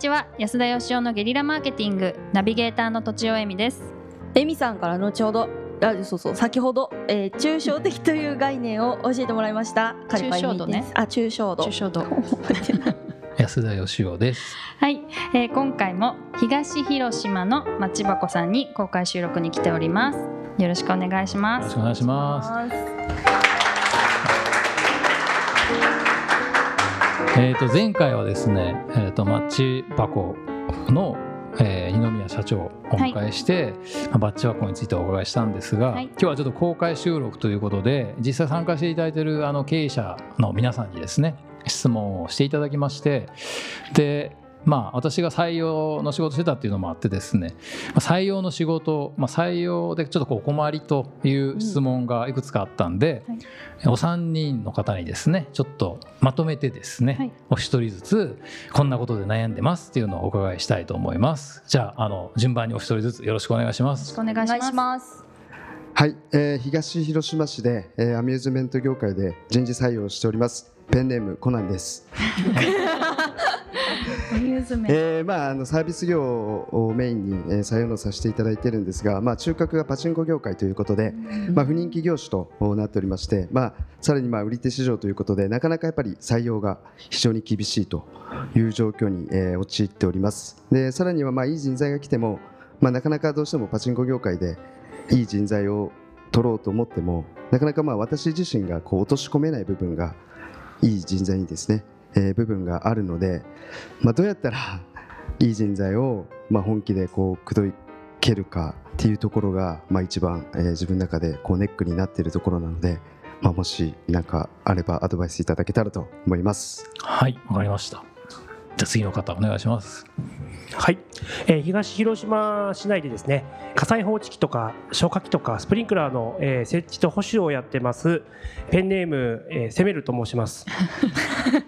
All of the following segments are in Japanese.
ちは。安田義雄のゲリラマーケティング。ナビゲーターの土地尾恵美です。エミさんから後ほどあそうそう先ほど、えー、抽象的という概念を教えてもらいました。抽象度ね。あ抽象度。抽象度。安田義雄です。はい、えー、今回も東広島の町箱さんに公開収録に来ております。よろしくお願いします。よろしくお願いしますえっ、と前回はですね、えっ、ー、とマッチ箱のえー、二宮社長をお迎えして、はい、まあ、バッチ箱についてお伺いしたんですが、はい、今日はちょっと公開収録ということで実際参加していただいているあの経営者の皆さんにですね質問をしていただきましてでまあ、私が採用の仕事してたっていうのもあってですね。採用の仕事、まあ、採用でちょっとこうお困りという質問がいくつかあったんで、うんはい、お三人の方にですねちょっとまとめてですね、はい、お一人ずつこんなことで悩んでますっていうのをお伺いしたいと思います。じゃああの順番にお一人ずつよろしくお願いします。お願いします。はい、えー、東広島市で、えー、アミューズメント業界で人事採用しております。ペンネームコナンです えー、まああのサービス業をメインに、えー、採用のさせていただいているんですが、まあ中核がパチンコ業界ということで、まあ不人気業種となっておりまして、まあさらにまあ売り手市場ということでなかなかやっぱり採用が非常に厳しいという状況に、えー、陥っております。でさらにはまあいい人材が来ても、まあなかなかどうしてもパチンコ業界でいい人材を取ろうと思ってもなかなかまあ私自身がこう落とし込めない部分がいい人材にですねえー、部分があるので、まあ、どうやったら いい人材を、まあ、本気でこう口説けるかっていうところが、まあ、一番、えー、自分の中でこうネックになっているところなので、まあ、もし何かあればアドバイスいただけたらと思います。はいわかりました。じゃあ次の方お願いします。はい、えー、東広島市内でですね火災報知器とか消火器とかスプリンクラーの、えー、設置と保守をやってますペンネーム、えー、セメルと申します。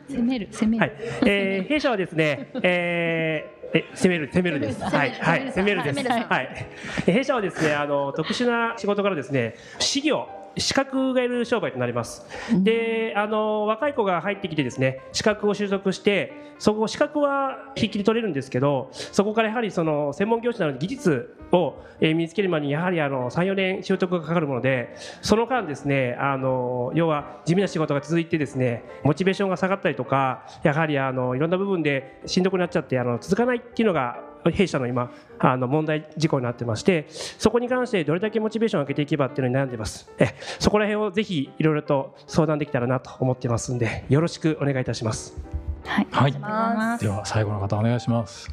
攻める攻める、はい。えー、弊社はですね、えーえ、攻める、攻めるです。はい、はい、攻めるです。はい。弊社はですね、あの特殊な仕事からですね、事業資格がいる商売となります。で、あの若い子が入ってきてですね、資格を習得して、そこ資格はひっきり取れるんですけど、そこからやはりその専門業種なので技術を身につけるまでにやはりあの3、4年習得がかかるもので、その間ですね、あの要は地味な仕事が続いてですね、モチベーションが下がったりとか、やはりあのいろんな部分でしんどくなっちゃってあの続かないっていうのが弊社の今あの問題事項になってましてそこに関してどれだけモチベーションを上げていけばっていうのに悩んでます。えそこら辺をぜひいろいろと相談できたらなと思ってますんでよろしくお願いいたします。はい、はい、では最後の方お願いします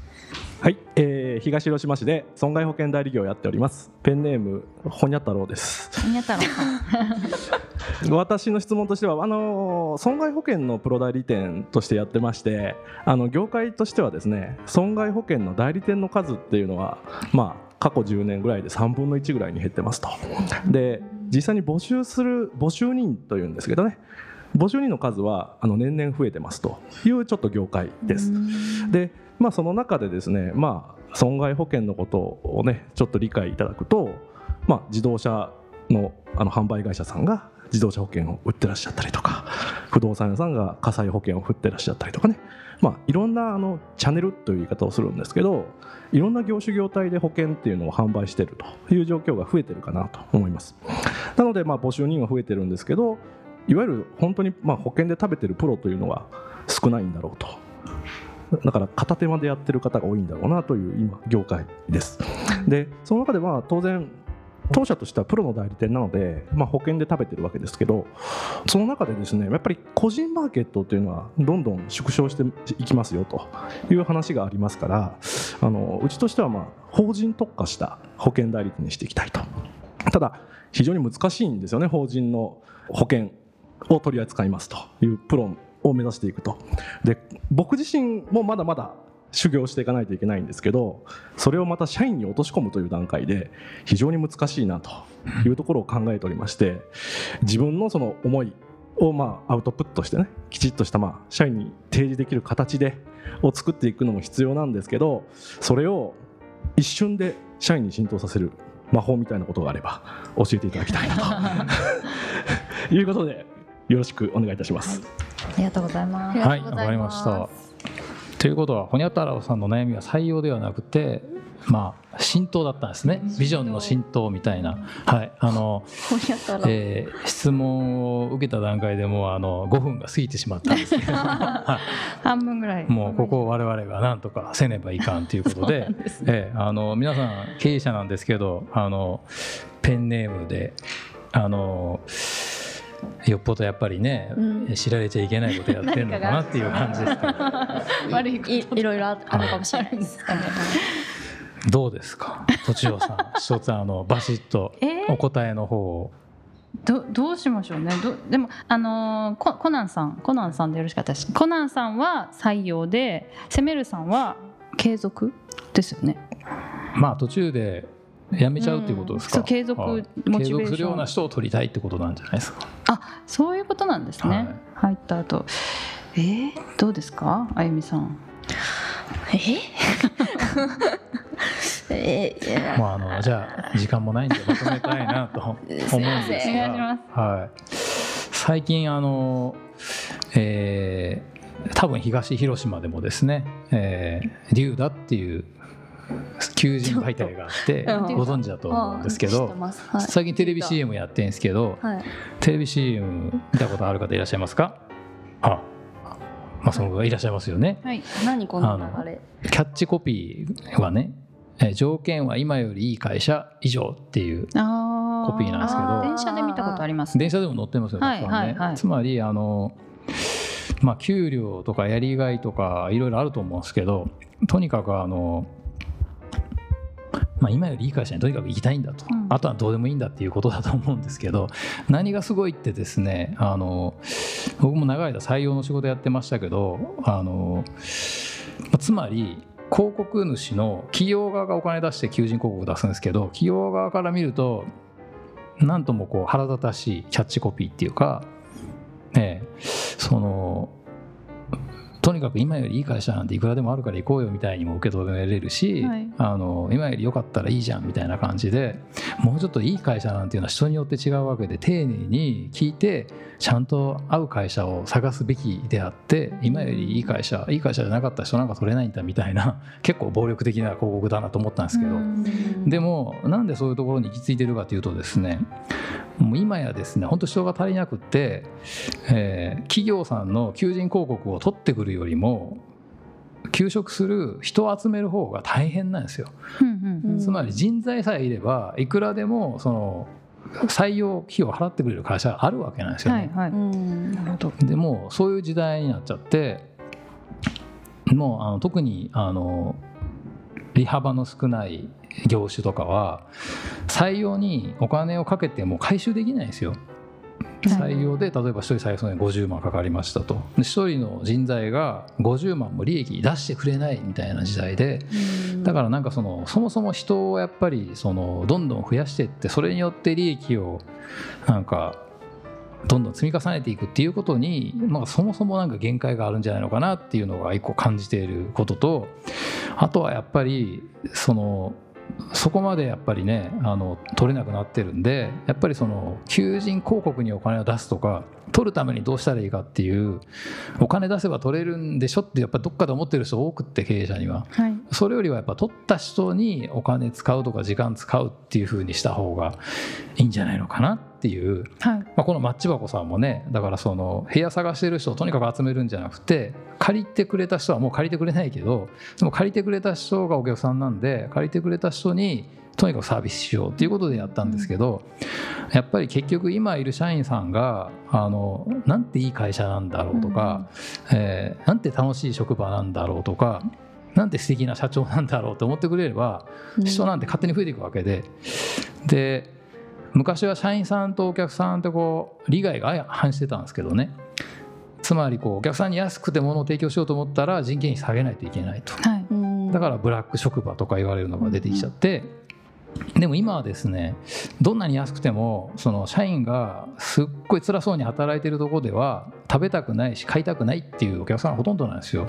はい、えー、東広島市で損害保険代理業をやっております。ペンネームほにゃ太郎です。ほにゃ太郎私の質問としてはあの損害保険のプロ代理店としてやってましてあの業界としてはですね損害保険の代理店の数っていうのはまあ過去10年ぐらいで3分の1ぐらいに減ってますと。で実際に募集する募集人というんですけどね募集人の数はあの年々増えてますというちょっと業界です。でまあ、その中でですね、まあ、損害保険のことをねちょっと理解いただくと、まあ、自動車のあの販売会社さんが自動車保険を売ってらっしゃったりとか不動産屋さんが火災保険を振ってらっしゃったりとかね、まあ、いろんなあのチャンネルという言い方をするんですけどいろんな業種業態で保険っていうのを販売しているという状況が増えてるかなと思います。なのでまあ募集人は増えてるんですけどいわゆる本当にまあ保険で食べてるプロというのは少ないんだろうと。だから片手間でやってる方が多いんだろうなという今業界です。でその中でまあ当然当社としてはプロの代理店なので、まあ、保険で食べてるわけですけどその中でですねやっぱり個人マーケットっていうのはどんどん縮小していきますよという話がありますからあのうちとしてはまあ法人特化した保険代理店にしていきたいと。ただ非常に難しいんですよね法人の保険。を取り扱いますというプロを目指していくと。で僕自身もまだまだ修行していかないといけないんですけどそれをまた社員に落とし込むという段階で非常に難しいなというところを考えておりまして自分のその思いをまあアウトプットしてねきちっとしたまあ社員に提示できる形でを作っていくのも必要なんですけどそれを一瞬で社員に浸透させる魔法みたいなことがあれば教えていただきたいなと。いうことでよろしくお願いいたします。はい、ありがとうございます。はい、わかりました。ということはホニャ太郎さんの悩みは採用ではなくてまあ浸透だったんですね。ビジョンの浸透みたいな。はい。あの、えー、質問を受けた段階でもうあの5分が過ぎてしまったんですけど 半分ぐらい。もうここを我々がなんとかせねばいかんということでで、ね、えー、あの皆さん経営者なんですけどあのペンネームであのよっぽどやっぱりね、うん、知られちゃいけないことやってるのかなっていう感じですけど。悪いいろいろあるかもしれないですかね。どうですか、とちおさん、一つあのバシッとお答えの方を。どどうしましょうね。どでもあのー、ココナンさん。コナンさんでよろしかったです。コナンさんは採用でセメルさんは継続ですよね。まあ途中でやめちゃうっていうことですか、うん、継続モチベーション。継続するような人を取りたいってことなんじゃないですか？あそういうことなんですね、はい、入った後。えー、どうですか？あゆみさん。え？えまああのじゃあ時間もないんでまとめたいなと思うんですが。はい、最近あの、えー、多分東広島でもですね、えー、龍田っていう求人媒体があって ご存知だと思うんですけど、最近テレビ CM やってるんですけど、テレビ CM 見たことある方いらっしゃいますか？あまあそのいらっしゃいますよね、はい、何この流れ？キャッチコピーはね条件は今よりいい会社以上っていうコピーなんですけど電車で見たことあります、電車でも載ってますよね、つまりあのまあ給料とかやりがいとかいろいろあると思うんですけどとにかくあのまあ、今よりいい会社にとにかく行きたいんだと、うん、あとはどうでもいいんだっていうことだと思うんですけど 何がすごいってですねあの僕も長い間採用の仕事やってましたけどあのつまり広告主の企業側がお金出して求人広告出すんですけど企業側から見るとなんともこう腹立たしいキャッチコピーっていうか、ね、そのとにかく今よりいい会社なんていくらでもあるから行こうよみたいにも受け止めれるし、はい、あの今より良かったらいいじゃんみたいな感じでもうちょっといい会社なんていうのは人によって違うわけで丁寧に聞いてちゃんと合う会社を探すべきであって今よりいい会社いい会社じゃなかった人なんか取れないんだみたいな 結構暴力的な広告だなと思ったんですけど。でもなんでそういうところに行き着いてるかというとですねもう今やですね本当人が足りなくって、えー、企業さんの求人広告を取ってくるよりも休職する人を集める方が大変なんですよ。つまり人材さえいればいくらでもその採用費用を払ってくれる会社があるわけなんですよね。はいはい、でもそういう時代になっちゃってもうあの特にあの利幅の少ない業種とかは採用にお金をかけても回収できないんですよ。採用で例えば1人採用するのに50万かかりましたと。1人の人材が50万も利益出してくれないみたいな時代でだからなんかそのそもそも人をやっぱりそのどんどん増やしていってそれによって利益をなんかどんどん積み重ねていくっていうことに、まあ、そもそもなんか限界があるんじゃないのかなっていうのが一個感じていることとあとはやっぱりそのそこまでやっぱりねあの取れなくなってるんでやっぱりその求人広告にお金を出すとか取るためにどうしたらいいかっていうお金出せば取れるんでしょってやっぱどっかで思ってる人多くって経営者には、はい、それよりはやっぱ取った人にお金使うとか時間使うっていうふうにした方がいいんじゃないのかなっていう、はい、まあ、このマッチ箱さんもねだからその部屋探してる人をとにかく集めるんじゃなくて借りてくれた人はもう借りてくれないけどでも借りてくれた人がお客さんなんで借りてくれた人にとにかくサービスしようということでやったんですけど、やっぱり結局今いる社員さんがあのなんていい会社なんだろうとか、うん、えー、なんて楽しい職場なんだろうとかなんて素敵な社長なんだろうと思ってくれれば人なんて勝手に増えていくわけで。で昔は社員さんとお客さんってこう利害が反してたんですけどね。つまりこうお客さんに安くて物を提供しようと思ったら人件費下げないといけないと、はい、だからブラック職場とか言われるのが出てきちゃって、でも今はですねどんなに安くてもその社員がすっごい辛そうに働いてるところでは食べたくないし買いたくないっていうお客さんがほとんどなんですよ。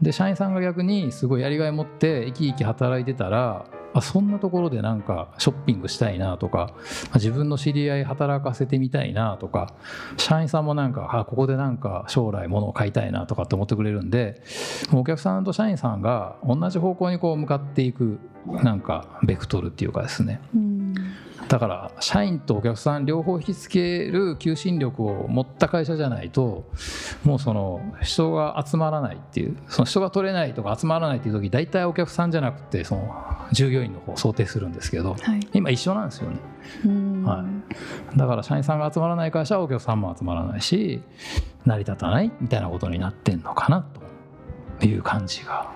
で社員さんが逆にすごいやりがい持って生き生き働いてたらあそんなところでなんかショッピングしたいなとか自分の知り合い働かせてみたいなとか社員さんもなんかあここでなんか将来物を買いたいなとかって思ってくれるんでお客さんと社員さんが同じ方向にこう向かっていくなんかベクトルっていうかですね、だから社員とお客さん両方引きつける求心力を持った会社じゃないともうその人が集まらないっていうその人が取れないとか集まらないっていう時大体お客さんじゃなくてその従業員の方を想定するんですけど、はい、今一緒なんですよね、はい、だから社員さんが集まらない会社はお客さんも集まらないし成り立たないみたいなことになってんのかなという感じが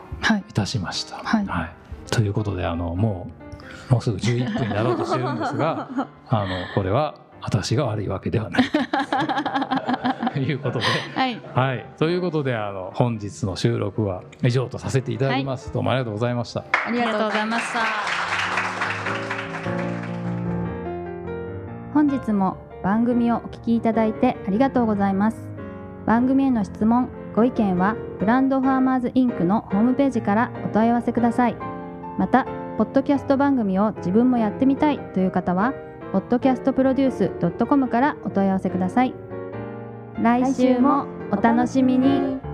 いたしました。はい、はい、ということであのもうもうすぐ11分になろうとしてるんですが あのこれは私が悪いわけではない。と いうことで、はい、はい、ということであの本日の収録は以上とさせていただきます、はい、どうもありがとうございました。ありがとうございました。本日も番組をお聞きいただいてありがとうございます。番組への質問ご意見はブランドファーマーズインクのホームページからお問い合わせください。またポッドキャスト番組を自分もやってみたいという方は podcastproduce.com からお問い合わせください。来週もお楽しみに。